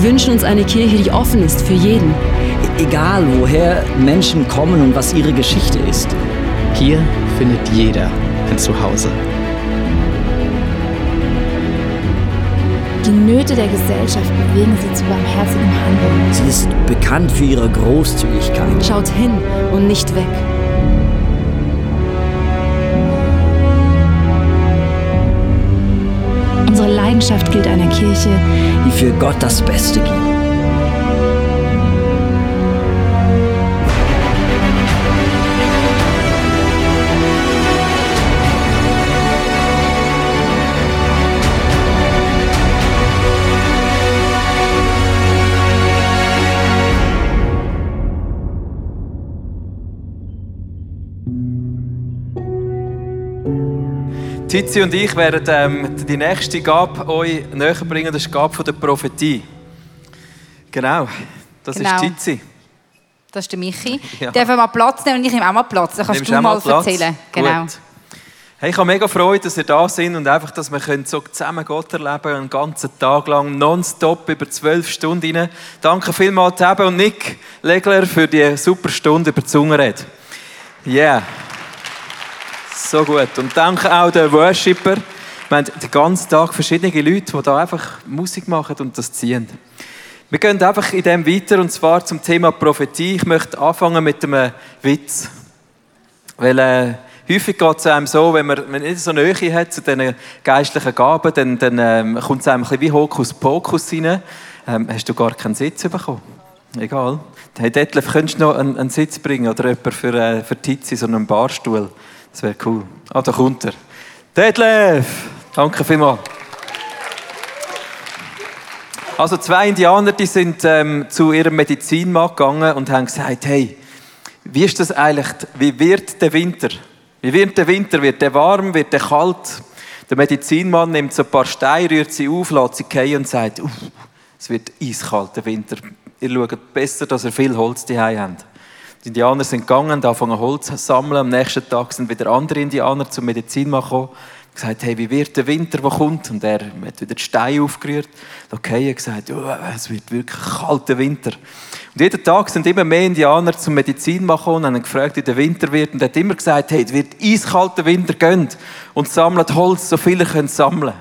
Wir wünschen uns eine Kirche, die offen ist für jeden. Egal, woher Menschen kommen und was ihre Geschichte ist. Hier findet jeder ein Zuhause. Die Nöte der Gesellschaft bewegen sie zu barmherzigem Handeln. Sie ist bekannt für ihre Großzügigkeit. Schaut hin und nicht weg. Unsere Leidenschaft gilt einer Kirche, die für Gott das Beste gibt. Tizi und ich werden ähm, die nächste Gabe euch näher bringen, das ist die Gabe von der Prophetie. Genau, das Genau. ist Tizi. Das ist der Michi. Ja. Darf mal Platz nehmen und ich nehme auch mal Platz. Dann kannst Nimmst du mal Platz? erzählen. Genau. Gut. Hey, ich habe mega Freude, dass ihr da seid und einfach, dass wir können so zusammen Gott erleben einen ganzen Tag lang, nonstop, über zwölf Stunden rein. Danke vielmals Tebe und Nick Legler für die super Stunde über die Zungenrede. Yeah. So gut. Und danke auch den Worshipper. Wir haben den ganzen Tag verschiedene Leute, die da einfach Musik machen und das ziehen. Wir gehen einfach in dem weiter und zwar zum Thema Prophetie. Ich möchte anfangen mit einem Witz. Weil äh, häufig geht es einem so, wenn man, wenn man nicht so eine Nähe hat zu diesen geistlichen Gaben, dann, dann ähm, kommt es einem ein bisschen wie Hokuspokus rein. Ähm, hast du gar keinen Sitz bekommen? Egal. Hey Detlef, könntest du noch einen, einen Sitz bringen oder jemand für, äh, für Tizi, so einen Barstuhl? Das wäre cool. Ah, da kommt er. Detlef! Danke vielmals. Also zwei Indianer, die sind ähm, zu ihrem Medizinmann gegangen und haben gesagt, hey, wie ist das eigentlich, wie wird der Winter? Wie wird der Winter? Wird der warm? Wird der kalt? Der Medizinmann nimmt so ein paar Steine, rührt sie auf, lässt sie fallen und sagt, "Uff, es wird eiskalt, der Winter. Ihr schaut besser, dass ihr viel Holz daheim habt. Die Indianer sind gegangen, und angefangen Holz zu sammeln. Am nächsten Tag sind wieder andere Indianer zum Medizinmann gekommen gesagt, hey, wie wird der Winter, der kommt? Und er hat wieder die Steine aufgerührt. Okay, er gesagt, oh, es wird wirklich kalter Winter. Und jeden Tag sind immer mehr Indianer zum Medizinmann gekommen und haben gefragt, wie der Winter wird. Und er hat immer gesagt, hey, es wird eiskalter Winter, geht und sammelt Holz, so viele können sammeln.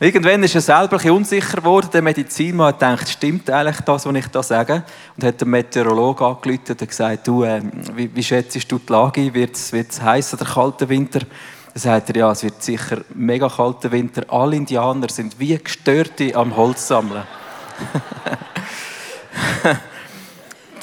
Und Irgendwann ist er selber ein unsicher geworden. Der Medizinmann hat gedacht, stimmt eigentlich das, was ich da sage? Und hat den Meteorolog angerufen und gesagt, du, äh, wie, wie schätzt du die Lage? Wird es heiß oder kalter Winter? Dann sagt er, ja, es wird sicher mega kalter Winter. Alle Indianer sind wie Gestörte am Holz sammeln.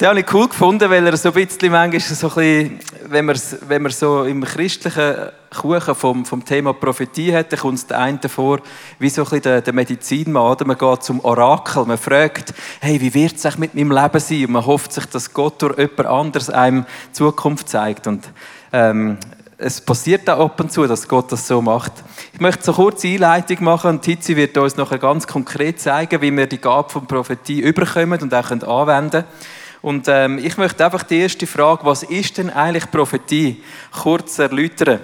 Den habe ich cool gefunden, weil er so ein bisschen manchmal so ein bisschen, wenn man, wenn man so im christlichen Kuchen vom, vom Thema Prophetie hat, dann kommt es der einen vor, wie so ein bisschen der, der Medizinmann? Man geht zum Orakel, man fragt, hey, wie wird es mit meinem Leben sein? Und man hofft sich, dass Gott durch jemand anderes einem Zukunft zeigt. Und ähm, es passiert auch ab und zu, dass Gott das so macht. Ich möchte so kurz eine Einleitung machen und Tizi wird uns nachher ganz konkret zeigen, wie wir die Gabe von Prophetie überkommen und auch anwenden können. Und ähm, ich möchte einfach die erste Frage, was ist denn eigentlich Prophetie, kurz erläutern.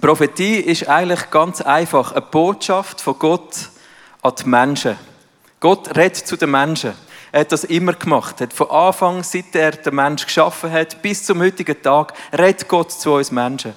Prophetie ist eigentlich ganz einfach eine Botschaft von Gott an die Menschen. Gott redet zu den Menschen. Er hat das immer gemacht. Er hat von Anfang, seit er den Menschen geschaffen hat, bis zum heutigen Tag, redet Gott zu uns Menschen.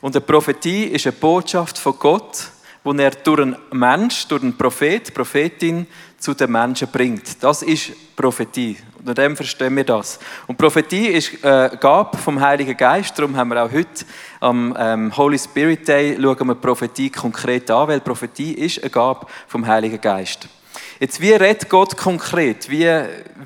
Und eine Prophetie ist eine Botschaft von Gott, die er durch einen Mensch, durch einen Prophet, Prophetin zu den Menschen bringt. Das ist Prophetie. Unter dem verstehen wir das. Und Prophetie ist äh, Gabe vom Heiligen Geist. Darum haben wir auch heute am ähm, Holy Spirit Day schauen wir Prophetie konkret an, weil Prophetie ist eine Gabe vom Heiligen Geist. Jetzt, wie redet Gott konkret? Wie,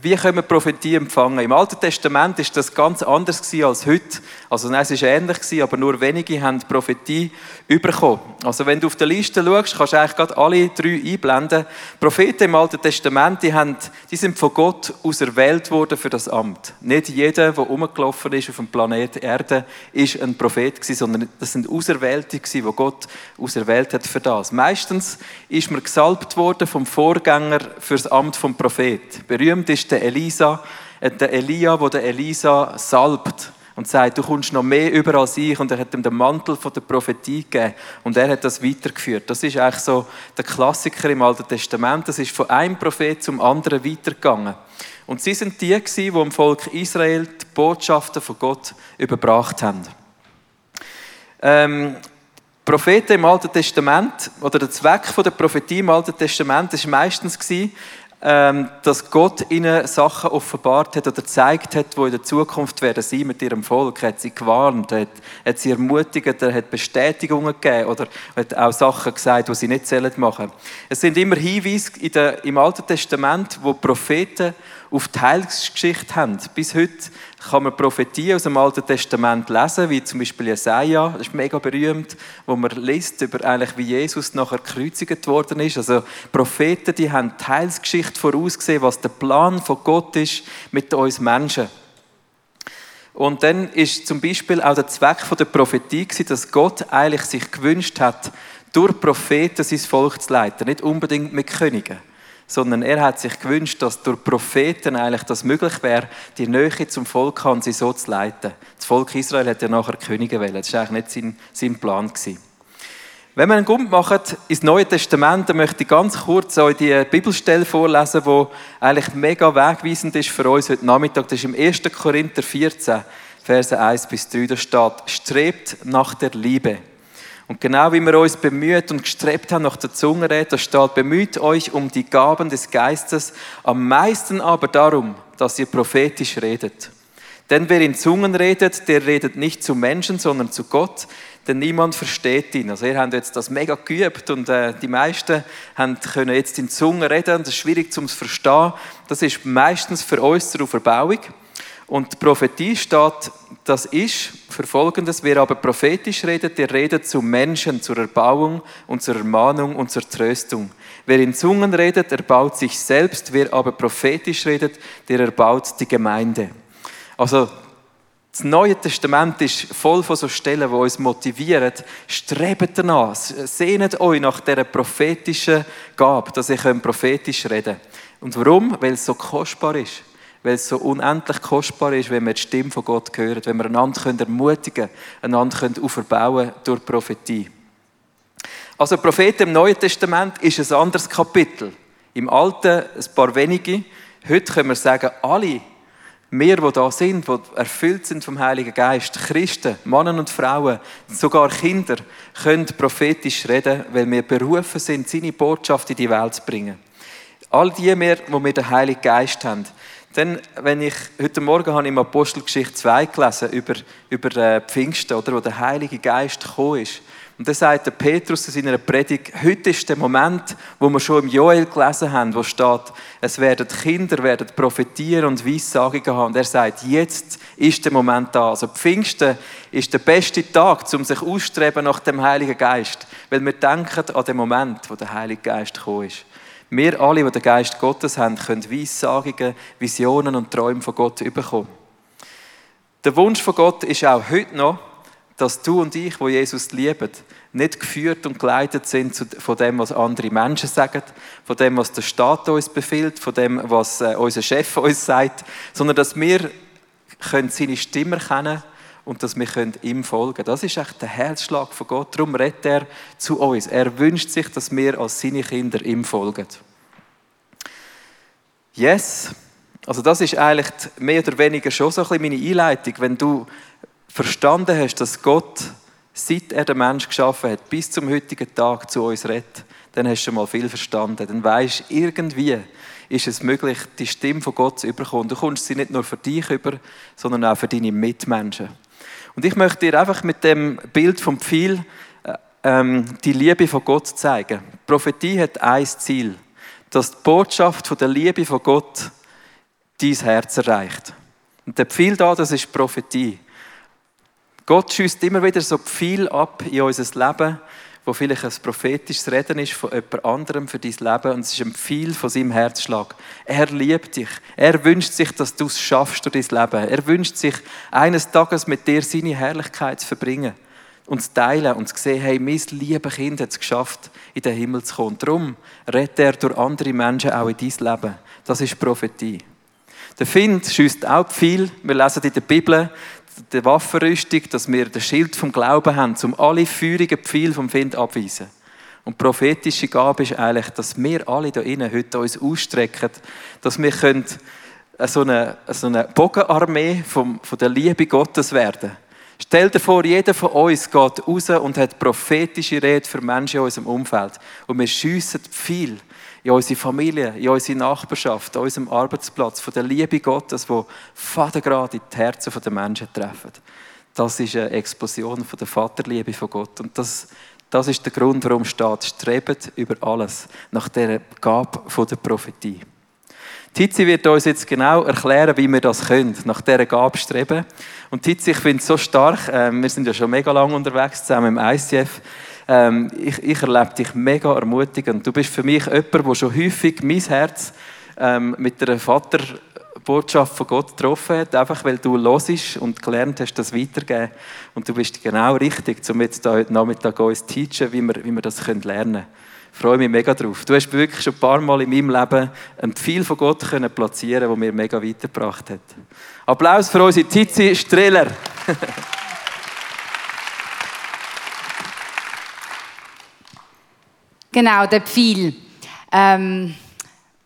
wie können wir Prophetie empfangen? Im Alten Testament ist das ganz anders als heute. Also nein, es ist ähnlich aber nur wenige haben Prophetie bekommen. Also wenn du auf der Liste schaust, kannst du eigentlich gerade alle drei einblenden. Propheten im Alten Testament, die, haben, die sind von Gott auserwählt worden für das Amt. Nicht jeder, der rumgelaufen ist auf dem Planeten Erde, ist ein Prophet sondern das sind Auserwählte die Gott auserwählt hat für das. Meistens ist man gesalbt worden vom Vorgänger für das Amt vom Prophet. Berühmt ist der Elisa, äh, der Elia, der Elisa salbt. und sagt, du kommst noch mehr über als ich und er hat ihm den Mantel der Prophetie gegeben und er hat das weitergeführt. Das ist eigentlich so der Klassiker im Alten Testament. Das ist von einem Prophet zum anderen weitergegangen. Und sie sind die, die dem Volk Israel die Botschaften von Gott überbracht haben. Ähm, Propheten im Alten Testament oder der Zweck der Prophetie im Alten Testament ist meistens ähm, dass Gott ihnen Sachen offenbart hat oder gezeigt hat, wo in der Zukunft werden sie mit ihrem Volk. Er hat sie gewarnt, hat, hat sie ermutigt, er hat Bestätigungen gegeben oder hat auch Sachen gesagt, die sie nicht machen sollen. Es sind immer Hinweise im Alten Testament, wo Propheten auf die Heilsgeschichte haben. Bis heute kann man Prophetien aus dem Alten Testament lesen, wie zum Beispiel Jesaja, das ist mega berühmt, wo man liest über eigentlich, wie Jesus nachher gekreuzigt worden ist. Also Propheten, die haben die Heilsgeschichte vorausgesehen, was der Plan von Gott ist mit uns Menschen. Und dann ist zum Beispiel auch der Zweck der Prophetie dass Gott eigentlich sich gewünscht hat, durch Propheten sein Volk zu leiten, nicht unbedingt mit Königen sondern er hat sich gewünscht, dass durch Propheten eigentlich das möglich wäre, die Nähe zum Volk an sie so zu leiten. Das Volk Israel hat ja nachher Könige wählen. Das war eigentlich nicht sein, sein Plan. Gewesen. Wenn wir einen Gump machen ins Neue Testament, dann möchte ich ganz kurz euch die Bibelstelle vorlesen, die eigentlich mega wegweisend ist für uns heute Nachmittag. Das ist im 1. Korinther 14, Verse 1 bis 3. Da steht, strebt nach der Liebe. Und genau wie wir uns bemüht und gestrebt haben nach der Zungenrede, da steht, bemüht euch um die Gaben des Geistes, am meisten aber darum, dass ihr prophetisch redet. Denn wer in Zungen redet, der redet nicht zu Menschen, sondern zu Gott, denn niemand versteht ihn. Also ihr habt jetzt das mega geübt und äh, die meisten haben, können jetzt in Zungen reden, das ist schwierig zu verstehen. Das ist meistens für uns zur Verbauung. Und Prophetie steht, das ist für Folgendes, wer aber prophetisch redet, der redet zu Menschen, zur Erbauung und zur Ermahnung und zur Tröstung. Wer in Zungen redet, erbaut sich selbst, wer aber prophetisch redet, der erbaut die Gemeinde. Also das Neue Testament ist voll von so Stellen, die uns motivieren. Strebt danach, sehnet euch nach dieser prophetischen Gabe, dass ihr prophetisch reden könnt. Und warum? Weil es so kostbar ist weil es so unendlich kostbar ist, wenn wir die Stimme von Gott hören, wenn wir einander ermutigen können, einander auferbauen durch Prophetie. Also Propheten im Neuen Testament ist ein anderes Kapitel. Im Alten ein paar wenige. Heute können wir sagen, alle, wir, die da sind, die erfüllt sind vom Heiligen Geist, Christen, Männer und Frauen, sogar Kinder, können prophetisch reden, weil wir berufen sind, seine Botschaft in die Welt zu bringen. All die, die wir den Heiligen Geist haben, dann, wenn ich, heute Morgen habe ich im Apostelgeschichte 2 gelesen, über, über äh, Pfingsten, oder, wo der Heilige Geist gekommen ist. Und dann sagt der Petrus in seiner Predigt, heute ist der Moment, wo wir schon im Joel gelesen haben, wo steht, es werden Kinder werden prophettieren und Weissagungen haben. Und er sagt, jetzt ist der Moment da. Also Pfingsten ist der beste Tag, um sich auszustreben nach dem Heiligen Geist. Weil wir denken an den Moment, wo der Heilige Geist gekommen ist. Wir alle, die den Geist Gottes haben, können Weissagungen, Visionen und Träume von Gott bekommen. Der Wunsch von Gott ist auch heute noch, dass du und ich, wo Jesus lieben, nicht geführt und geleitet sind von dem, was andere Menschen sagen, von dem, was der Staat uns befiehlt, von dem, was äh, unser Chef uns sagt, sondern dass wir können seine Stimme erkennen und dass wir ihm folgen können. Das ist echt der Herzschlag von Gott. Darum redet er zu uns. Er wünscht sich, dass wir als seine Kinder ihm folgen. Yes. Also das ist eigentlich mehr oder weniger schon so ein bisschen meine Einleitung. Wenn du verstanden hast, dass Gott, seit er den Menschen geschaffen hat, bis zum heutigen Tag zu uns redet, dann hast du schon mal viel verstanden. Dann weißt irgendwie, ist es möglich, die Stimme von Gott zu überkommen. Du kommst sie nicht nur für dich über, sondern auch für deine Mitmenschen. Und ich möchte dir einfach mit dem Bild vom Pfeil äh, ähm, die Liebe von Gott zeigen. Die Prophetie hat ein Ziel, dass die Botschaft von der Liebe von Gott dein Herz erreicht. Und der Pfeil da, das ist Prophetie. Gott schießt immer wieder so viel ab in unser Leben, wo vielleicht ein prophetisches Reden ist von jemand anderem für dein Leben und es ist ein viel von seinem Herzschlag. Er liebt dich. Er wünscht sich, dass du es schaffst durch dein Leben. Er wünscht sich, eines Tages mit dir seine Herrlichkeit zu verbringen und zu teilen und zu sehen, hey, mein liebes Kind hat es geschafft, in den Himmel zu kommen. Darum rettet er durch andere Menschen auch in dein Leben. Das ist Prophetie. Der Find schießt auch viel. Wir lesen in der Bibel die Waffenrüstung, dass wir den Schild vom Glauben haben, um alle feurigen Pfeile vom Find abweisen. Und die prophetische Gabe ist eigentlich, dass wir alle hier innen heute uns ausstrecken, dass wir können so eine, so eine Bogenarmee vom, von der Liebe Gottes werden. Stell dir vor, jeder von uns geht raus und hat prophetische Rede für Menschen in unserem Umfeld. Und wir schiessen viel in unsere Familie, in unsere Nachbarschaft, an unserem Arbeitsplatz, von der Liebe Gottes, wo Vatergrad in die Herzen der Menschen treffen. Das ist eine Explosion von der Vaterliebe von Gott. Und das, das ist der Grund, warum steht, strebet über alles nach der Gabe der Prophetie. Tizi wird uns jetzt genau erklären, wie wir das können, nach dieser Gabe streben. Und Tizi, ich finde es so stark, äh, wir sind ja schon mega lange unterwegs zusammen im ICF. Ähm, ich, ich erlebe dich mega ermutigend. Du bist für mich jemand, der schon häufig mein Herz ähm, mit der Vaterbotschaft von Gott getroffen hat, einfach weil du losisch und gelernt hast, das weitergeben. Und du bist genau richtig, um jetzt heute Nachmittag uns zu teachen, wie wir, wie wir das lernen können. Ich freue mich mega drauf. Du hast wirklich schon ein paar Mal in meinem Leben ein Pfeil von Gott können platzieren, der mir mega weitergebracht hat. Applaus für unsere Tizi Streller. Genau, der Pfeil. Ähm,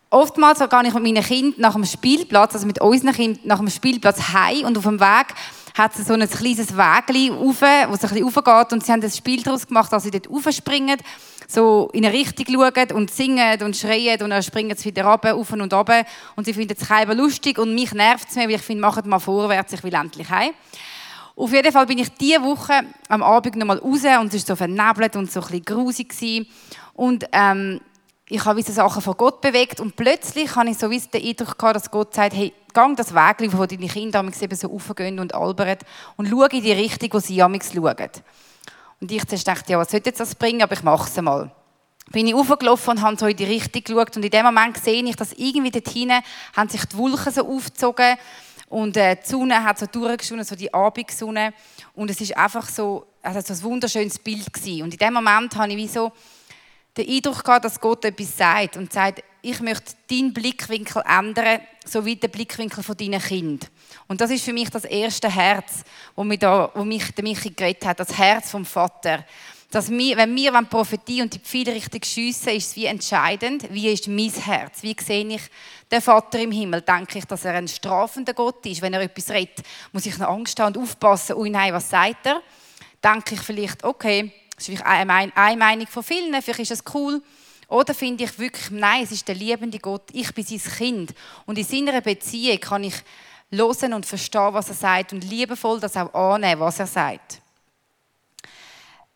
oftmals gehe ich mit meinen Kindern nach dem Spielplatz, also mit unseren Kindern nach dem Spielplatz heim und auf dem Weg hat es so ein kleines Wägli rauf, wo es ein bisschen raufgeht und sie haben ein Spiel daraus gemacht, dass sie dort raufspringen, so in eine Richtung schauen und singen und schreien und dann springen sie wieder runter, auf und runter und sie finden es keiner lustig und mich nervt es mehr, weil ich finde, macht mal vorwärts, ich will endlich heim. Auf jeden Fall bin ich diese Woche am Abend nochmal raus und es war so vernebelt und so ein bisschen grusig. Und ähm, ich habe diese Sachen von Gott bewegt und plötzlich habe ich so den Eindruck gehabt, dass Gott sagt, hey, gang das Weg, wo deine Kinder eben so aufgehen und albern und schau in die Richtung, wo sie amigs schauen. Und ich dachte, ja, was sollte jetzt das bringen, aber ich mache es mal. Bin ich aufgelaufen und habe so in die Richtung geschaut und in dem Moment sehe ich, dass irgendwie dort hinten haben sich die Wolken so aufgezogen und äh, die Sonne hat so durchgeschonen, so die Abendsonne und es ist einfach so, also so ein wunderschönes Bild gewesen. Und in dem Moment habe ich wie so den Eindruck gehabt, dass Gott etwas sagt und sagt, ich möchte deinen Blickwinkel ändern, so wie der Blickwinkel von deinen Kind. Und das ist für mich das erste Herz, wo, mich da, wo mich der Michi geredet hat, das Herz vom Vater. Dass wir, wenn wir Prophetie und die Pfeile richtig schiessen, ist es wie entscheidend, wie ist mein Herz? Wie sehe ich den Vater im Himmel? Denke ich, dass er ein strafender Gott ist? Wenn er etwas redet, muss ich noch Angst haben und aufpassen, ui nein, was sagt er? Denke ich vielleicht, okay, das ist vielleicht eine Meinung von vielen, vielleicht ist es cool. Oder finde ich wirklich, nein, es ist der liebende Gott, ich bin sein Kind. Und in seiner Beziehung kann ich hören und verstehen, was er sagt und liebevoll das auch annehmen, was er sagt.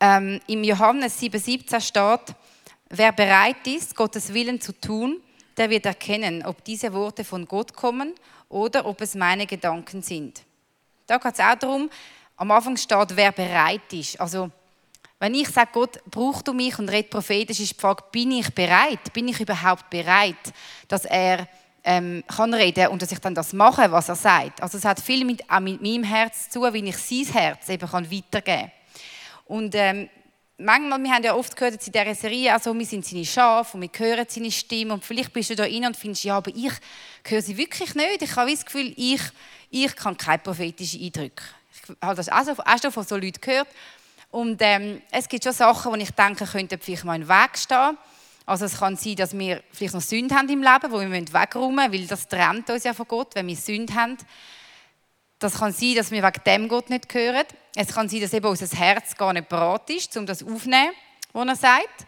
Ähm, Im Johannes 7,17 steht, wer bereit ist, Gottes Willen zu tun, der wird erkennen, ob diese Worte von Gott kommen oder ob es meine Gedanken sind. Da geht es auch darum, am Anfang steht, wer bereit ist. Also wenn ich sage, Gott, braucht du mich und redet prophetisch, ist die Frage, bin ich bereit? Bin ich überhaupt bereit, dass er ähm, kann reden und dass ich dann das mache, was er sagt? Also es hat viel mit, auch mit meinem Herz zu, wie ich sein Herz eben kann weitergeben kann. Und ähm, manchmal, wir haben ja oft gehört in dieser Serie, also wir sind seine Schafe und wir hören seine Stimme und vielleicht bist du da rein und findest, ja, aber ich höre sie wirklich nicht. Ich habe das Gefühl, ich, ich kann keine prophetischen Eindrücke. Ich habe das auch schon von so Leuten gehört, und ähm, es gibt schon Sachen, wo ich denke, könnten vielleicht mal im Weg stehen. Also es kann sein, dass wir vielleicht noch Sünde haben im Leben, wo wir wegräumen müssen, weil das trennt uns ja von Gott, wenn wir Sünde haben. Das kann sein, dass wir wegen dem Gott nicht hören. Es kann sein, dass eben unser Herz gar nicht bereit ist, um das aufzunehmen, was er sagt.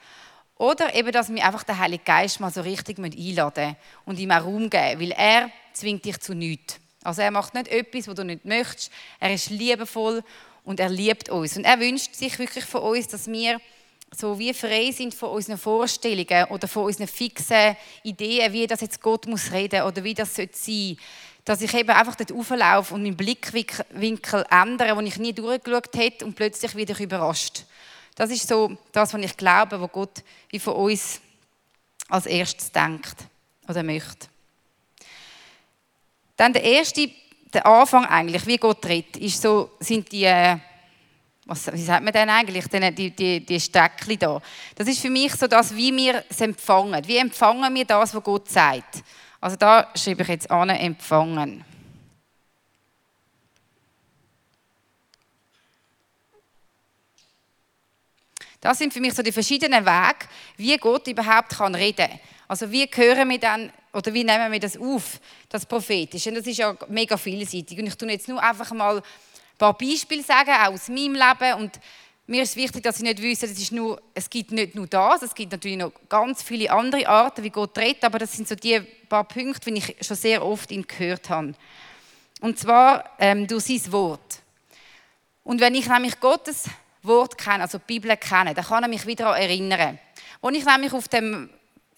Oder eben, dass wir einfach den Heiligen Geist mal so richtig einladen und ihm auch Raum geben, weil er zwingt dich zu nichts. Also er macht nicht etwas, was du nicht möchtest. Er ist liebevoll und er liebt uns. Und er wünscht sich wirklich von uns, dass wir so wie frei sind von unseren Vorstellungen oder von unseren fixen Ideen, wie das jetzt Gott muss reden oder wie das sein sollte. Dass ich eben einfach dort auflaufe und meinen Blickwinkel ändere, wo ich nie durchgeschaut hätte und plötzlich wieder überrascht. Das ist so das, was ich glaube, was Gott wie von uns als erstes denkt oder möchte. Dann der erste der Anfang eigentlich, wie Gott redet, ist so, sind die, äh, was, wie sagt man denn eigentlich, die, die, die Steckchen da. Das ist für mich so das, wie wir es empfangen. Wie empfangen wir das, was Gott sagt? Also da schreibe ich jetzt an, empfangen. Das sind für mich so die verschiedenen Wege, wie Gott überhaupt kann reden. Also wie hören wir dann, oder wie nehmen wir das auf, das Prophetische? Und das ist ja mega vielseitig. Und ich tue jetzt nur einfach mal ein paar Beispiele sagen, auch aus meinem Leben. Und mir ist wichtig, dass Sie nicht wissen, es, ist nur, es gibt nicht nur das, es gibt natürlich noch ganz viele andere Arten, wie Gott redet, aber das sind so die paar Punkte, die ich schon sehr oft ihn gehört habe. Und zwar ähm, durch sein Wort. Und wenn ich nämlich Gottes Wort kenne, also die Bibel kenne, dann kann er mich wieder erinnern. Als ich nämlich auf dem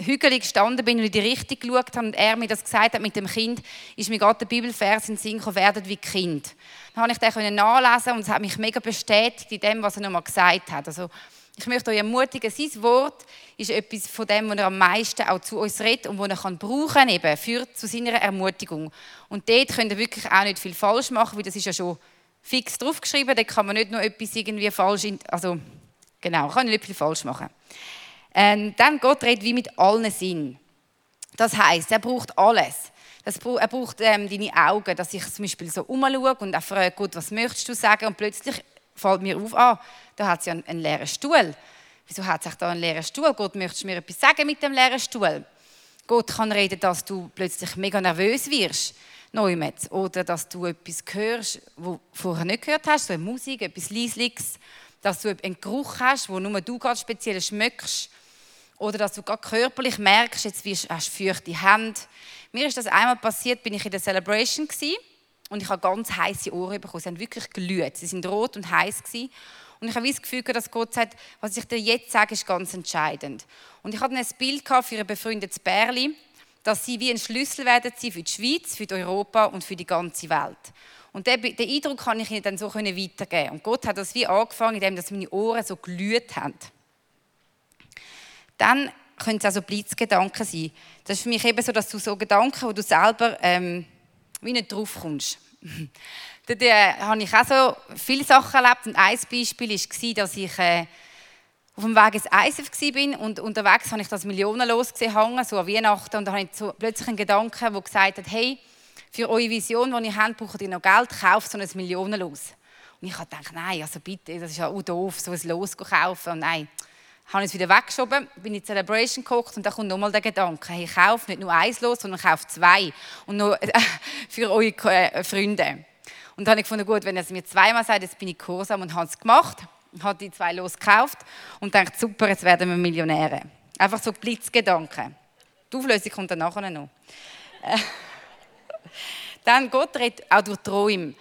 Hügel gestanden bin und in die Richtung geschaut habe und er mir das gesagt hat mit dem Kind, ist mir gerade der Bibelvers in den Sinn gekommen, werdet wie Kind. Dann habe ich den nachlesen und es hat mich mega bestätigt in dem, was er nochmal gesagt hat. Also, ich möchte euch ermutigen, sein Wort ist etwas von dem, was er am meisten auch zu uns redet und was er kann brauchen eben für zu seiner Ermutigung. Und dort könnt ihr wirklich auch nicht viel falsch machen, weil das ist ja schon fix draufgeschrieben, da kann man nicht nur etwas irgendwie falsch, also genau, kann nicht viel falsch machen. Ähm, dann Gott redet wie mit allen Sinn. Das heißt, er braucht alles. Das, er braucht ähm, deine Augen, dass ich zum Beispiel so umschaue und auch frage, Gott, was möchtest du sagen? Und plötzlich fällt mir auf, ah, da hat es ja einen, einen leeren Stuhl. Wieso hat es da einen leeren Stuhl? Gott, möchtest du mir etwas sagen mit dem leeren Stuhl? Gott kann reden, dass du plötzlich mega nervös wirst Neumetz. Oder dass du etwas hörst, wo du vorher nicht gehört hast, so eine Musik, etwas Leisliches. Dass du einen Geruch hast, wo nur du ganz speziell schmeckst. Oder dass du gerade körperlich merkst, jetzt hast du feuchte Hände. Mir ist das einmal passiert, bin ich in der Celebration gewesen, und ich habe ganz heiße Ohren bekommen. Sie haben wirklich glüht. Sie sind rot und heiß gewesen. Und ich habe das Gefühl, dass Gott sagt, was ich dir jetzt sage, ist ganz entscheidend. Und ich hatte ein Bild für ein befreundetes Bärli dass sie wie ein Schlüssel werden sein für die Schweiz, für Europa und für die ganze Welt. Und den, Eindruck kann ich ihnen dann so weitergeben. Und Gott hat das wie angefangen, indem meine Ohren so glüht haben. Dann können es also Blitzgedanken sein. Das ist für mich eben so, dass du so Gedanken, wo du selber ähm, wie nicht drauf kommst. Dort äh, habe ich auch so viele Sachen erlebt. Und ein Beispiel war, dass ich äh, auf dem Weg ins ISF war und unterwegs habe ich das Millionenlos gesehen, so an Weihnachten. Und da habe ich so plötzlich einen Gedanken, der gesagt hat, hey, für eure Vision, die ihr habt, braucht ihr noch Geld, kauft so ein Millionenlos. Und ich habe gedacht, nein, also bitte, das ist ja auch doof, so ein Los zu kaufen. Und nein, habe es wieder weggeschoben, bin in die Celebration geguckt und da kommt nochmal der Gedanke, hey, kauft nicht nur eins Los, sondern kauft zwei. Und nur für eure äh, Freunde. Und dann habe ich gefunden, gut, wenn er es mir zweimal sagt, jetzt bin ich gehorsam und habe es gemacht hat die zwei losgekauft und denkt, super, jetzt werden wir Millionäre. Einfach so Blitzgedanken. Die Auflösung kommt dann nachher noch. Äh, dann Gott redet auch durch Träume.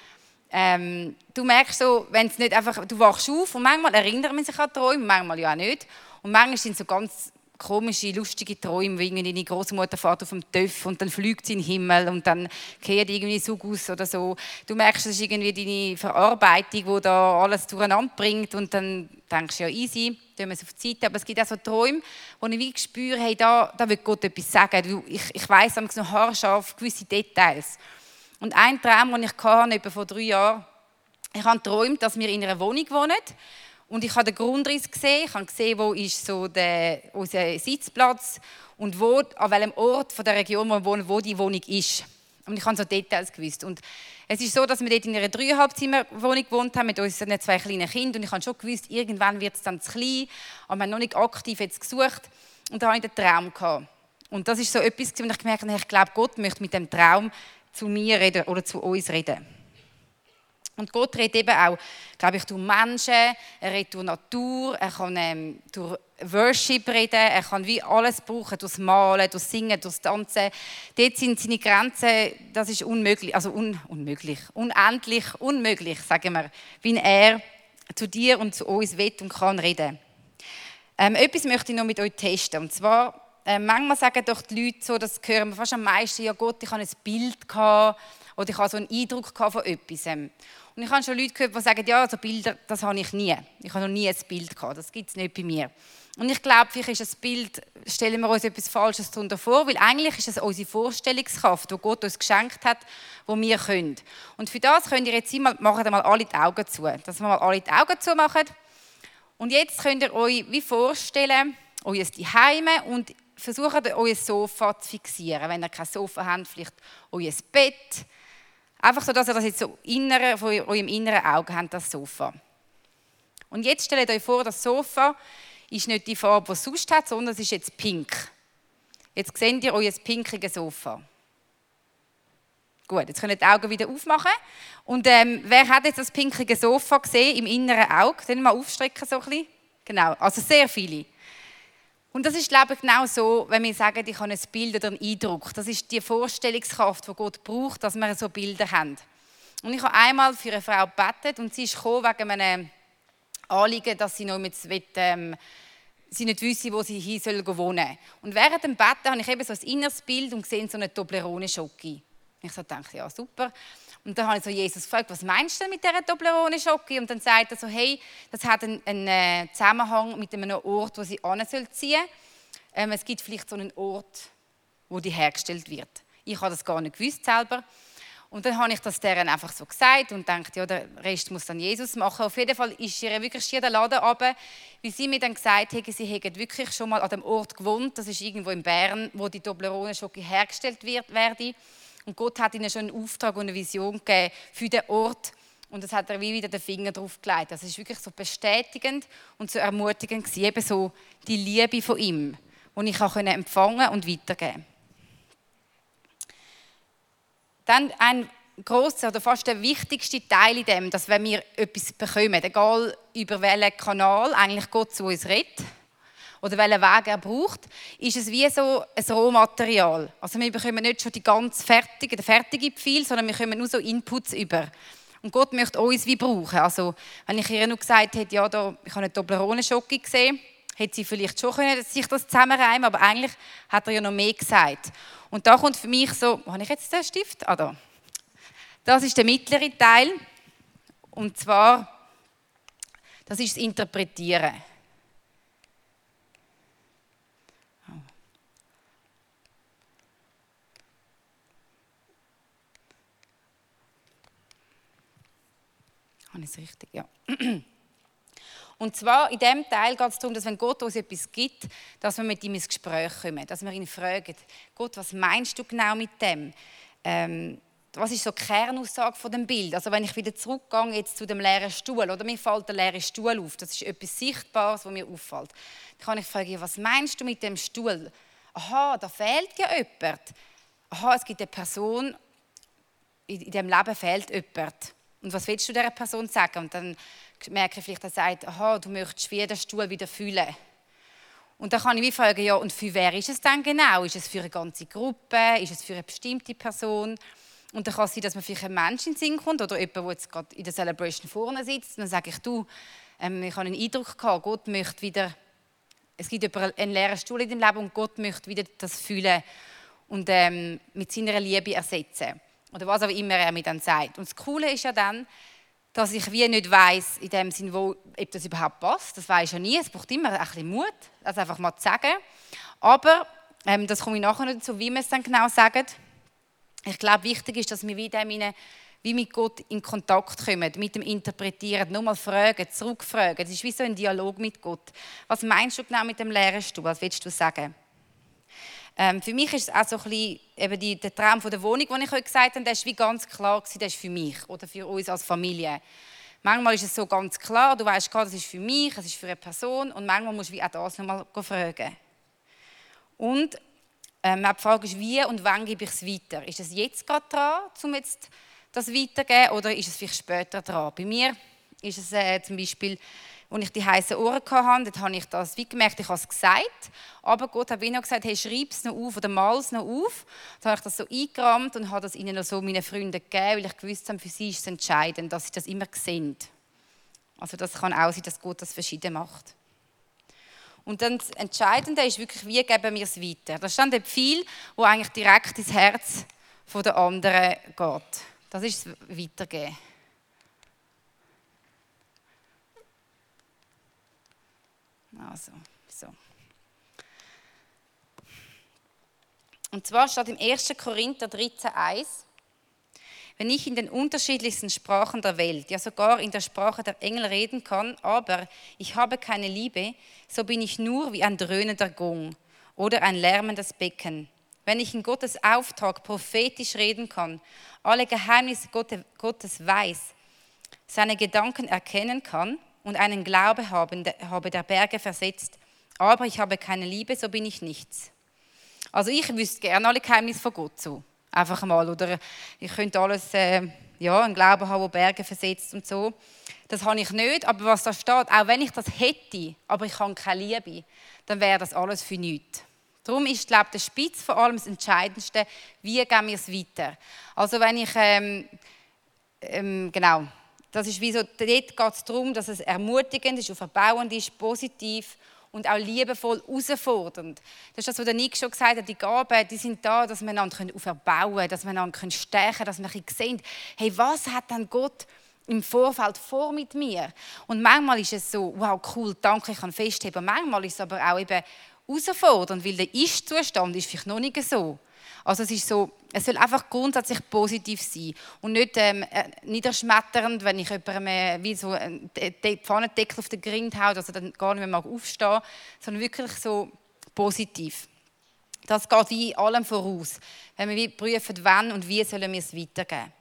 Ähm, du merkst so, wenn es nicht einfach, du wachst auf und manchmal erinnert man sich an Träume, manchmal ja auch nicht. Und manchmal sind so ganz komische, lustige Träume, wie irgendwie deine Großmutter fährt auf dem Töff und dann fliegt sie in den Himmel und dann kehrt irgendwie Zug aus oder so. Du merkst, das ist irgendwie deine Verarbeitung, die da alles durcheinander bringt und dann denkst du, ja easy, tun wir es auf die Seite. Aber es gibt auch so Träume, wo ich wie spüre, hey, da, da will Gott etwas sagen. Ich, ich weiss noch haarscharf gewisse Details. Und ein Traum, den ich hatte, etwa vor drei Jahren, ich habe geträumt, dass wir in einer Wohnung wohnen und ich habe den Grundriss gesehen, ich habe gesehen, wo ist so der, unser Sitzplatz und wo, an welchem Ort von der Region, wo wir wohnen, wo die Wohnung ist. Und ich habe so Details gewusst. Und es ist so, dass wir dort in einer Dreieinhalbzimmerwohnung gewohnt haben mit unseren zwei kleinen Kindern. Und ich habe schon gewusst, irgendwann wird es dann zu klein. Aber wir haben noch nicht aktiv jetzt gesucht. Und da hatte ich den Traum. Gehabt. Und das ist so etwas, wo ich gemerkt habe, ich glaube, Gott möchte mit dem Traum zu mir reden oder zu uns reden. Und Gott redet eben auch, glaube ich, durch Menschen, er redet durch Natur, er kann ähm, durch Worship reden, er kann wie alles brauchen, durchs Malen, durchs Singen, durchs Tanzen. Dort sind seine Grenzen, das ist unmöglich, also un, unmöglich, unendlich unmöglich, sagen wir, wie er zu dir und zu uns will und kann reden. Ähm, etwas möchte ich noch mit euch testen, und zwar, äh, manchmal sagen doch die Leute so, das hören wir fast am meisten, ja Gott, ich habe ein Bild gehabt, oder ich habe so einen Eindruck von etwas. Und ich habe schon Leute gehört, die sagen, ja, so Bilder, das habe ich nie. Ich habe noch nie ein Bild gehabt, das gibt es nicht bei mir. Und ich glaube, vielleicht ist ein Bild, stellen wir uns etwas Falsches darunter vor, weil eigentlich ist es unsere Vorstellungskraft, die Gott uns geschenkt hat, wo wir können. Und für das könnt ihr jetzt mal, machen mal alle die Augen zu, dass wir mal alle die Augen zu machen. Und jetzt könnt ihr euch wie vorstellen, euer Heime und versucht euer Sofa zu fixieren. Wenn ihr kein Sofa habt, vielleicht euer Bett. Einfach so, dass ihr das jetzt so innere, von eurem inneren Auge habt, das Sofa. Und jetzt stellt euch vor, das Sofa ist nicht die Farbe, die es sonst hat, sondern es ist jetzt pink. Jetzt seht ihr euer pinkiges Sofa. Gut, jetzt könnt ihr die Augen wieder aufmachen. Und ähm, wer hat jetzt das pinkige Sofa gesehen im inneren Auge? Wir mal aufstrecken so ein bisschen? Genau, also sehr viele. Und das ist, glaube ich, genau so, wenn wir sagen, ich habe ein Bild oder einen Eindruck. Das ist die Vorstellungskraft, die Gott braucht, dass wir so Bilder haben. Und ich habe einmal für eine Frau gebetet und sie ist gekommen wegen einem Anliegen, dass sie noch mit ähm, sie nicht wissen, wo sie hin soll wohnen. Und während dem Betten habe ich eben so ein inneres Bild und gesehen so eine Toblerone-Schoki. Ich so dachte, ja super. Und dann habe ich so Jesus gefragt, was meinst du denn mit dieser Toblerone-Schoki? Und dann sagt er so, hey, das hat einen, einen äh, Zusammenhang mit einem Ort, wo sie an soll ziehen. Ähm, es gibt vielleicht so einen Ort, wo die hergestellt wird. Ich habe das gar nicht gewusst selber. Und dann habe ich das deren einfach so gesagt und dachte, ja, der Rest muss dann Jesus machen. Auf jeden Fall ist ihr wirklich schier der Laden runter, weil sie mir dann gesagt haben, sie hätten wirklich schon mal an dem Ort gewohnt, das ist irgendwo in Bern, wo die Toblerone-Schoki hergestellt wird, werde. Und Gott hat ihnen schon einen Auftrag und eine Vision gegeben für den Ort. Und das hat er wie wieder den Finger drauf gelegt. Das ist wirklich so bestätigend und so ermutigend gewesen. Eben so die Liebe von ihm, die ich auch empfangen und weitergeben konnte. Dann ein großer oder fast der wichtigste Teil in dem, dass wenn wir etwas bekommen, egal über welchen Kanal eigentlich Gott zu uns redet, oder welchen Weg er braucht, ist es wie so ein Rohmaterial. Also wir bekommen nicht schon die ganz fertige, den fertigen Pfeil, sondern wir kommen nur so Inputs über. Und Gott möchte uns wie brauchen. Also wenn ich ihr nur gesagt hätte, ja, da, ich habe eine Toblerone-Schocke gesehen, hätte sie vielleicht schon können, sich das zusammenreimen aber eigentlich hat er ja noch mehr gesagt. Und da kommt für mich so, habe ich jetzt den Stift? Ah, da. Das ist der mittlere Teil. Und zwar, das ist das Interpretieren. Habe ich es richtig? Ja. Und zwar in dem Teil geht es darum, dass wenn Gott uns etwas gibt, dass wir mit ihm ins Gespräch kommen, dass wir ihn fragen, Gott, was meinst du genau mit dem? Ähm, was ist so die Kernaussage von dem Bild? Also wenn ich wieder zurückgehe jetzt zu dem leeren Stuhl oder mir fällt der leere Stuhl auf, das ist etwas Sichtbares, was mir auffällt. Dann kann ich fragen, was meinst du mit dem Stuhl? Aha, da fehlt ja jemand. Aha, es gibt eine Person, in dem Leben fehlt jemand. Und was willst du dieser Person sagen? Und dann merke ich vielleicht, er sagt, aha, du möchtest wie den Stuhl wieder fühlen. Und dann kann ich mich fragen, ja, und für wer ist es denn genau? Ist es für eine ganze Gruppe? Ist es für eine bestimmte Person? Und dann kann es sein, dass man vielleicht ein Mensch in den Sinn kommt oder jemand, der jetzt gerade in der Celebration vorne sitzt. Und dann sage ich, du, ähm, ich habe einen Eindruck gehabt, Gott möchte wieder, es gibt einen leeren Stuhl in deinem Leben und Gott möchte wieder das fühlen und ähm, mit seiner Liebe ersetzen. Oder was auch immer er mir dann sagt. Und das Coole ist ja dann, dass ich wie nicht weiß in dem Sinn, wo, ob das überhaupt passt. Das weiß ich ja nie. Es braucht immer ein bisschen Mut, das einfach mal zu sagen. Aber ähm, das komme ich nachher nicht dazu, wie wir es dann genau sagen. Ich glaube, wichtig ist, dass wir wieder wie mit Gott in Kontakt kommen, mit dem Interpretieren, nochmal fragen, zurückfragen. Das ist wie so ein Dialog mit Gott. Was meinst du genau mit dem leeren Stuhl? Was willst du sagen? Ähm, für mich ist es auch so ein bisschen eben die, der Traum von der Wohnung, den ich euch gesagt habe, der ist wie ganz klar gewesen, der ist für mich oder für uns als Familie. Manchmal ist es so ganz klar, du weißt das ist für mich, es ist für eine Person und manchmal musst du auch das nochmal fragen. Und ähm, die Frage ist, wie und wann gebe ich es weiter? Ist es jetzt gerade dran, um jetzt das weiterzugeben oder ist es vielleicht später dran? Bei mir ist es äh, zum Beispiel als ich die heißen Ohren hatte, dort habe ich das wie gemerkt, ich habe es gesagt, aber Gott hat mir noch gesagt, hey, schreib es noch auf oder mal es noch auf. Dann habe ich das so eingerammt und habe das ihnen noch so meinen Freunden gegeben, weil ich gewusst habe, für sie ist es entscheidend, dass sie das immer sehen. Also das kann auch sein, dass Gott das verschieden macht. Und dann das Entscheidende ist wirklich, wie geben wir es weiter. Da stand ein Pfeil, wo eigentlich direkt ins Herz der anderen geht. Das ist das Weitergeben. Also, so. Und zwar steht im 1. Korinther 13,1, wenn ich in den unterschiedlichsten Sprachen der Welt, ja sogar in der Sprache der Engel reden kann, aber ich habe keine Liebe, so bin ich nur wie ein dröhnender Gong oder ein lärmendes Becken. Wenn ich in Gottes Auftrag prophetisch reden kann, alle Geheimnisse Gottes weiß, seine Gedanken erkennen kann und einen Glaube haben, habe, der Berge versetzt, aber ich habe keine Liebe, so bin ich nichts. Also ich wüsste gerne alle Geheimnisse von Gott so. Einfach mal. Oder ich könnte alles, äh, ja, einen Glauben haben, der Berge versetzt und so. Das habe ich nicht, aber was da steht, auch wenn ich das hätte, aber ich habe keine Liebe, dann wäre das alles für nichts. Darum ist, glaube ich, der Spitz vor allem das Entscheidendste, wie gehen wir es weiter. Also wenn ich, ähm, ähm, genau, das ist wie so, dort geht es darum, dass es ermutigend ist, verbauend ist, positiv und auch liebevoll herausfordernd. Das ist das, was der Nick schon gesagt hat, die Gaben, die sind da, dass wir einander aufbauen können, dass wir einander stärken können, dass wir sehen, hey, was hat denn Gott im Vorfeld vor mit mir? Und manchmal ist es so, wow, cool, danke, ich kann festheben. Manchmal ist es aber auch eben herausfordernd, weil der Ist-Zustand ist vielleicht noch nicht so. Also es ist so, es soll einfach grundsätzlich positiv sein und nicht ähm, äh, niederschmetternd, wenn ich jemandem äh, wie so einen Pfannendeckel auf den Grind haue, dass er dann gar nicht mehr aufstehen mag, sondern wirklich so positiv. Das geht wie allem voraus, wenn wir prüfen, wann und wie sollen wir es weitergeben.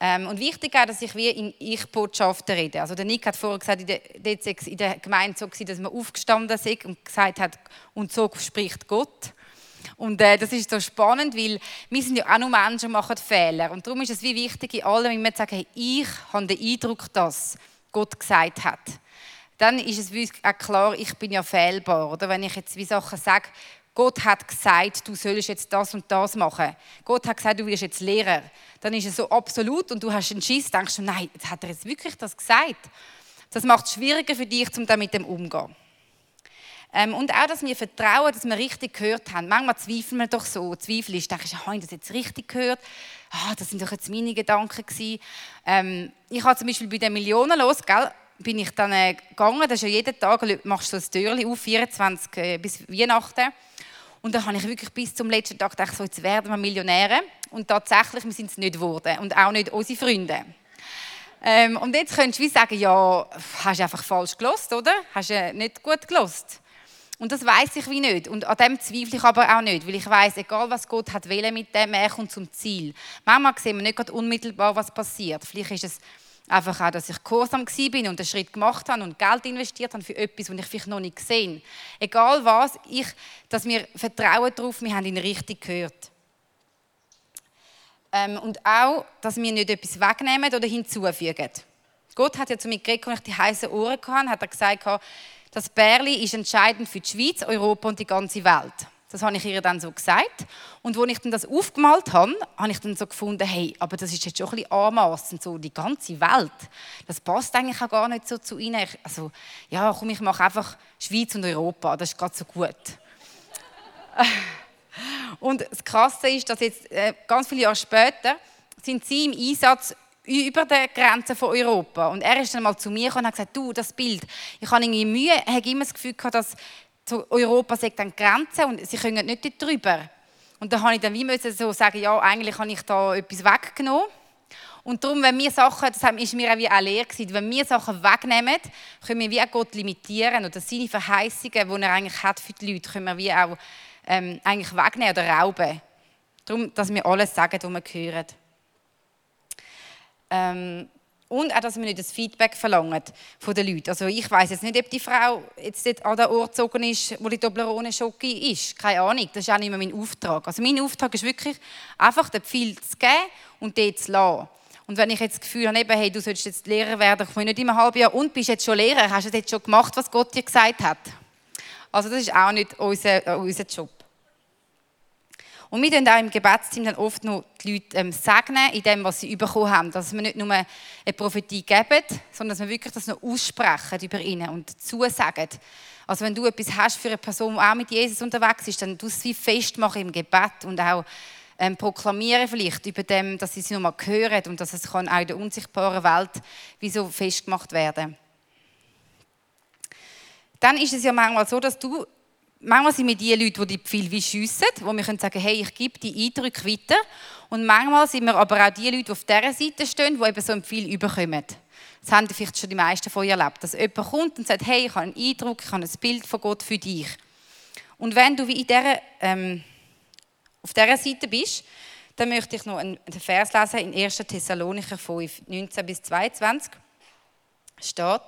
Ähm, und wichtig ist, dass ich wie in Ich-Botschaften rede. Also der Nick hat vorher gesagt, in der, in der Gemeinde so dass man aufgestanden ist und gesagt hat, und so spricht Gott. Und äh, das ist so spannend, weil wir sind ja auch nur Menschen und machen Fehler. Und darum ist es wie wichtig, in allem immer zu sagen, hey, ich habe den Eindruck, dass Gott gesagt hat. Dann ist es auch klar, ich bin ja fehlbar. Oder wenn ich jetzt wie Sachen sage, Gott hat gesagt, du sollst jetzt das und das machen. Gott hat gesagt, du wirst jetzt Lehrer. Dann ist es so absolut und du hast einen Schiss, denkst du, nein, hat er jetzt wirklich das gesagt? Das macht es schwieriger für dich, um damit umzugehen. Ähm, und auch, dass wir vertrauen, dass wir richtig gehört haben. Manchmal zweifeln wir doch so. Zweifel ist, denke ich, habe ich das jetzt richtig gehört? Ah, das sind doch jetzt meine Gedanken gewesen. Ähm, ich habe zum Beispiel bei den Millionen los, gell, bin ich dann äh, gegangen. Das ist ja jeden Tag, machst du ein Türchen auf, 24 äh, bis Weihnachten. Und dann habe ich wirklich bis zum letzten Tag gedacht, so, jetzt werden wir Millionäre. Und tatsächlich, wir sind es nicht geworden. Und auch nicht unsere Freunde. Ähm, und jetzt könntest du wie sagen, ja, hast du einfach falsch gelost, oder? Hast du nicht gut gelost? Und das weiß ich wie nicht. Und an dem zweifle ich aber auch nicht, weil ich weiß, egal was Gott hat wählen mit dem, er kommt zum Ziel. Manchmal sehen wir nicht gerade unmittelbar, was passiert. Vielleicht ist es einfach auch, dass ich gehorsam bin und einen Schritt gemacht habe und Geld investiert habe für etwas, was ich vielleicht noch nicht gesehen Egal was, ich, dass wir vertrauen darauf, wir haben ihn richtig gehört. Ähm, und auch, dass wir nicht etwas wegnehmen oder hinzufügen. Gott hat ja zu mir geredet, als ich die heißen Ohren hatte, hat er gesagt, das Bärli ist entscheidend für die Schweiz, Europa und die ganze Welt. Das habe ich ihr dann so gesagt. Und als ich dann das aufgemalt habe, habe ich dann so gefunden, hey, aber das ist jetzt schon ein bisschen anmassend, so die ganze Welt. Das passt eigentlich auch gar nicht so zu ihnen. Also, ja, komm, ich mache einfach Schweiz und Europa, das ist gerade so gut. und das Krasse ist, dass jetzt äh, ganz viele Jahre später sind sie im Einsatz über der Grenze von Europa. Und er ist dann mal zu mir und hat gesagt, du, das Bild, ich habe irgendwie Mühe, ich habe immer das Gefühl gehabt, dass Europa sagt dann Grenze und sie können nicht dort drüber. Und da habe ich dann wie müssen so sagen, ja, eigentlich habe ich da etwas weggenommen. Und darum, wenn wir Sachen, das ist mir auch wie auch leer gewesen, wenn wir Sachen wegnehmen, können wir wie auch Gott limitieren oder seine Verheißungen, die er eigentlich hat für die Leute, können wir wie auch ähm, eigentlich wegnehmen oder rauben. Darum, dass wir alles sagen, was wir hören. Ähm, und auch, dass wir nicht das Feedback verlangen von den Leuten. Also ich weiß jetzt nicht, ob die Frau jetzt dort an den Ort gezogen ist, wo die Toblerone Schoki ist. Keine Ahnung, das ist auch nicht mehr mein Auftrag. Also mein Auftrag ist wirklich, einfach den Pfeil zu geben und dort zu lassen. Und wenn ich jetzt das Gefühl habe, hey, du sollst jetzt Lehrer werden, ich will nicht im halben Jahr, und bist jetzt schon Lehrer, hast du jetzt schon gemacht, was Gott dir gesagt hat? Also das ist auch nicht unser, unser Job. Und wir dann auch im Gebetsteam dann oft noch die Leute ähm, segnen in dem, was sie bekommen haben. Dass wir nicht nur eine Prophetie geben, sondern dass wir wirklich das noch aussprechen über ihnen und zusagen. Also wenn du etwas hast für eine Person, die auch mit Jesus unterwegs ist, dann du es wie festmachen im Gebet und auch ähm, proklamieren vielleicht über dem, dass sie es nochmal hören und dass es kann auch in der unsichtbaren Welt wie so festgemacht werden Dann ist es ja manchmal so, dass du manchmal sind wir die Leute, die die viel wie schiessen, wo wir können sagen, hey, ich gebe die Eindrücke weiter. Und manchmal sind wir aber auch die Leute, die auf dieser Seite stehen, die eben so ein viel überkommen. Das haben vielleicht schon die meisten von euch erlebt, dass jemand kommt und sagt, hey, ich habe einen Eindruck, ich habe ein Bild von Gott für dich. Und wenn du wie in dieser, ähm, auf dieser Seite bist, dann möchte ich noch einen Vers lesen in 1. Thessalonicher 5, 19 bis 22. Steht,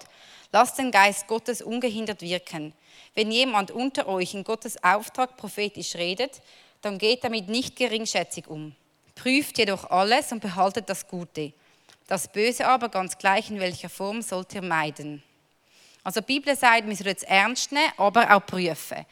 lasst den Geist Gottes ungehindert wirken. Wenn jemand unter euch in Gottes Auftrag prophetisch redet, dann geht damit nicht geringschätzig um. Prüft jedoch alles und behaltet das Gute. Das Böse aber, ganz gleich in welcher Form, sollt ihr meiden. Also die Bibel sagt, wir sollen es ernst nehmen, aber auch prüfen.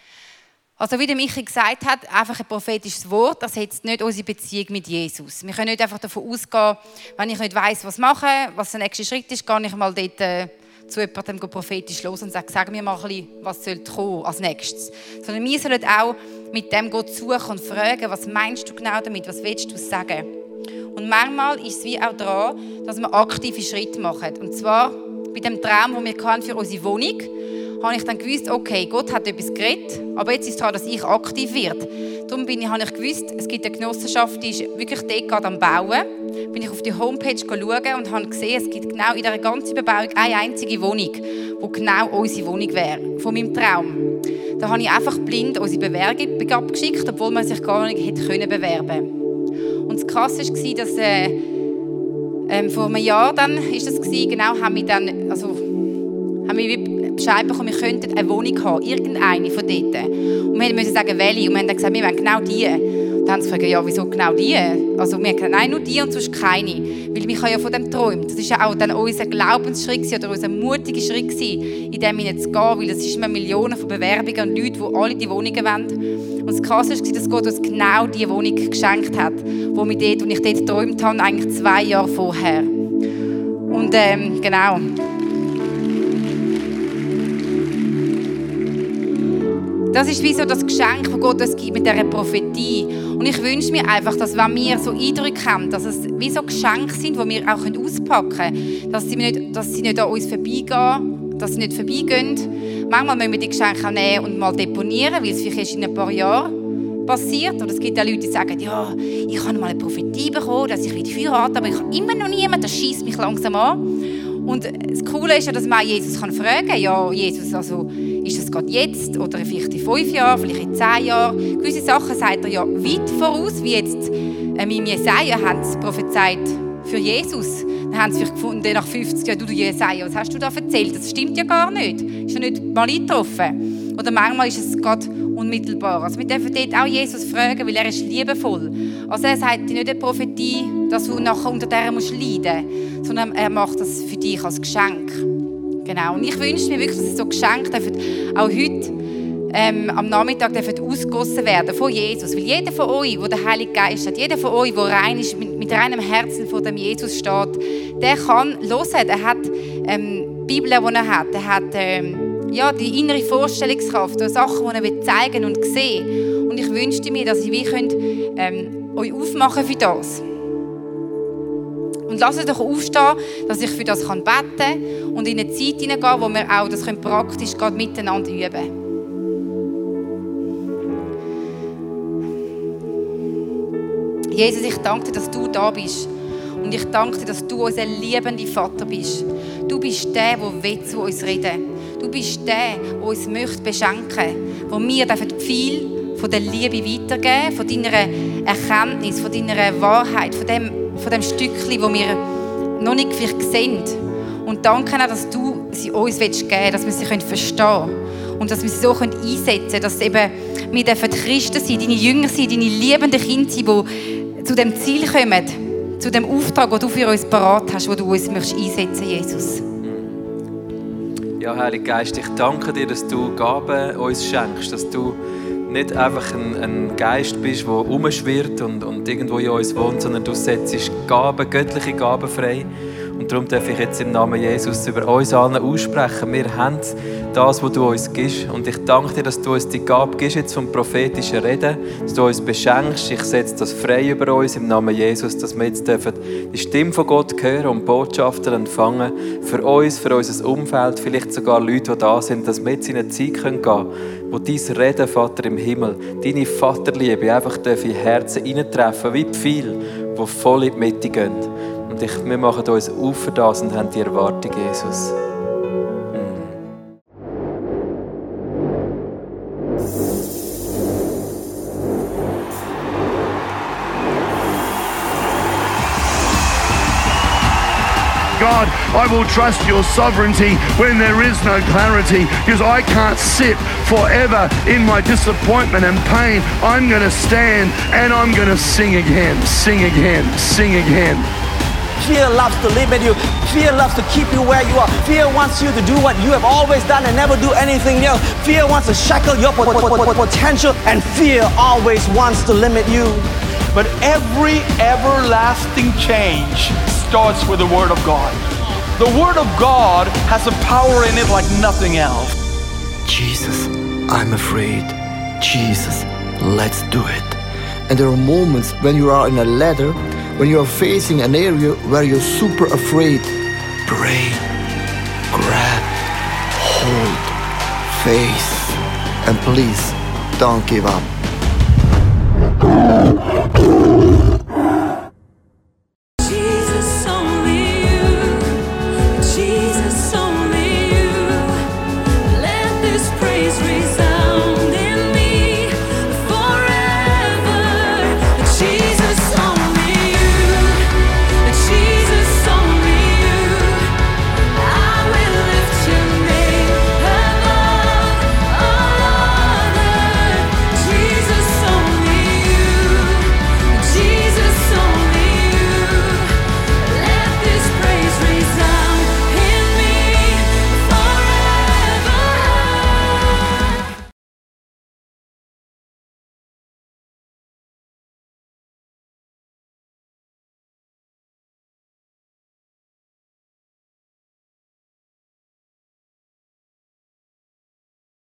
Also wie der Michi gesagt hat, einfach ein prophetisches Wort, das setzt nicht unsere Beziehung mit Jesus. Wir können nicht einfach davon ausgehen, wenn ich nicht weiß, was machen, was der nächste Schritt ist, gehe ich mal dort äh, zu jemandem prophetisch los und sage, sag mir mal ein bisschen, was soll kommen als nächstes. Sondern wir sollen auch mit dem Gott suchen und fragen, was meinst du genau damit, was willst du sagen? Und manchmal ist es wie auch daran, dass wir aktive Schritte machen. Und zwar bei dem Traum, den wir für unsere Wohnung habe ich dann gewusst, okay, Gott hat etwas geredet, aber jetzt ist es daran, dass ich aktiv werde. Darum bin ich, habe ich gewusst, es gibt eine Genossenschaft, die ist wirklich dort gerade am Bauen. Bin ich auf die Homepage schauen und habe gesehen, es gibt genau in dieser ganzen Bebauung eine einzige Wohnung, die genau unsere Wohnung wäre, von meinem Traum. Da habe ich einfach blind unsere Bewerbung abgeschickt, obwohl man sich gar nicht hätte können bewerben Und das Krasse war, dass äh, ähm, vor einem Jahr dann ist das gewesen, genau, haben wir dann, also haben wir Bescheid bekommen, wir könnten eine Wohnung haben, irgendeine von dort. Und wir mussten sagen, welche. Und wir haben dann gesagt, wir wollen genau die. Und dann haben sie gefragt, ja, wieso genau die? Also wir haben nein, nur die und sonst keine. Weil wir ja von dem träumen. Das war ja auch dann unser Glaubensschritt oder unser mutiger Schritt in dem zu gehen, weil es immer Millionen von Bewerbungen und Leute, die alle die Wohnungen wollen. Und das Krasse war, dass Gott uns genau die Wohnung geschenkt hat, wo, wir dort, wo ich dort geträumt habe, eigentlich zwei Jahre vorher. Und ähm, genau. Das ist wie so das Geschenk, das Gott uns gibt mit dieser Prophetie. Und ich wünsche mir einfach, dass wenn wir so Eindrücke haben, dass es wie so Geschenke sind, die wir auch auspacken können, dass sie nicht, dass sie nicht an uns vorbeigehen, dass sie nicht vorbeigehen. Manchmal müssen wir die Geschenke auch nehmen und mal deponieren, weil es vielleicht erst in ein paar Jahren passiert. Und es gibt auch Leute, die sagen, ja, ich habe mal eine Prophetie bekommen, dass ich wieder heirate, aber ich habe immer noch niemanden, das schießt mich langsam an. Und das Coole ist ja, dass man Jesus kann fragen kann, ja, Jesus, also ist das gerade jetzt oder vielleicht in fünf Jahren, vielleicht in zehn Jahren? Gewisse Sachen sagt er ja weit voraus, wie jetzt ähm, im Jesaja haben sie prophezeit für Jesus. Dann haben sie vielleicht gefunden, nach 50 Jahren, du, Jesaja, was hast du da erzählt? Das stimmt ja gar nicht. Ist ja nicht mal eingetroffen. Oder manchmal ist es gerade unmittelbar. Also wir dürfen dort auch Jesus fragen, weil er ist liebevoll. Also er sagt dir nicht eine Prophetie, dass du nachher unter der musst leiden musst, sondern er macht das für dich als Geschenk. Genau. Und ich wünsche mir wirklich, dass es so Geschenke auch heute ähm, am Nachmittag dürfen ausgegossen werden von Jesus. Weil jeder von euch, der den Heiligen Geist hat, jeder von euch, der rein ist, mit, mit reinem Herzen vor dem Jesus steht, der kann hören. Er hat ähm, die Bibel, die er hat. Er hat ähm, ja, die innere Vorstellungskraft, die Sachen, die er zeigen und sehen. Und ich wünschte mir, dass ich könnt, ähm, euch aufmachen für das. Und lasst doch aufstehen, dass ich für das beten kann und in eine Zeit hineingehen, wo wir auch das praktisch gerade miteinander üben können. Jesus, ich danke dir, dass du da bist. Und ich danke dir, dass du unser liebender Vater bist. Du bist der, der zu uns reden Du bist der, der uns möchte beschenken Wo wir viel von der Liebe weitergeben, von deiner Erkenntnis, von deiner Wahrheit, von dem von dem Stückchen, wo wir noch nicht vielleicht sehen. Und danke auch, dass du sie uns geben willst, dass wir sie verstehen können. Und dass wir sie so einsetzen können, dass eben wir Christen sind, deine Jünger sind, deine liebenden Kinder sind, die zu dem Ziel kommen, zu dem Auftrag, den du für uns parat hast, wo du uns möchtest einsetzen Jesus. Ja, Heiliger Geist, ich danke dir, dass du Gaben uns schenkst, dass du nicht einfach ein, ein Geist bist, der umschwirrt und, und irgendwo in uns wohnt, sondern du setzt Gaben, göttliche Gaben frei. Und darum darf ich jetzt im Namen Jesus über uns allen aussprechen. Wir haben das, was du uns gibst. Und ich danke dir, dass du uns die Gabe gibst jetzt vom prophetischen Reden, dass du uns beschenkst. Ich setze das frei über uns im Namen Jesus, dass wir jetzt dürfen die Stimme von Gott hören und Botschaften empfangen für uns, für unser Umfeld, vielleicht sogar Leute, die da sind, dass wir jetzt in eine Zeit gehen können, wo dein Reden, Vater im Himmel, deine Vaterliebe einfach in Herzen hineintreffen, wie viel, die voll in die Mitte gehen. Und ich, wir machen uns auf für das und haben die Erwartung, Jesus. God, I will trust your sovereignty when there is no clarity because I can't sit forever in my disappointment and pain. I'm going to stand and I'm going to sing again, sing again, sing again. Fear loves to limit you. Fear loves to keep you where you are. Fear wants you to do what you have always done and never do anything else. Fear wants to shackle your po- po- po- potential, and fear always wants to limit you. But every everlasting change starts with the Word of God. The Word of God has a power in it like nothing else. Jesus, I'm afraid. Jesus, let's do it. And there are moments when you are in a ladder, when you are facing an area where you're super afraid. Pray, grab, hold, face, and please don't give up.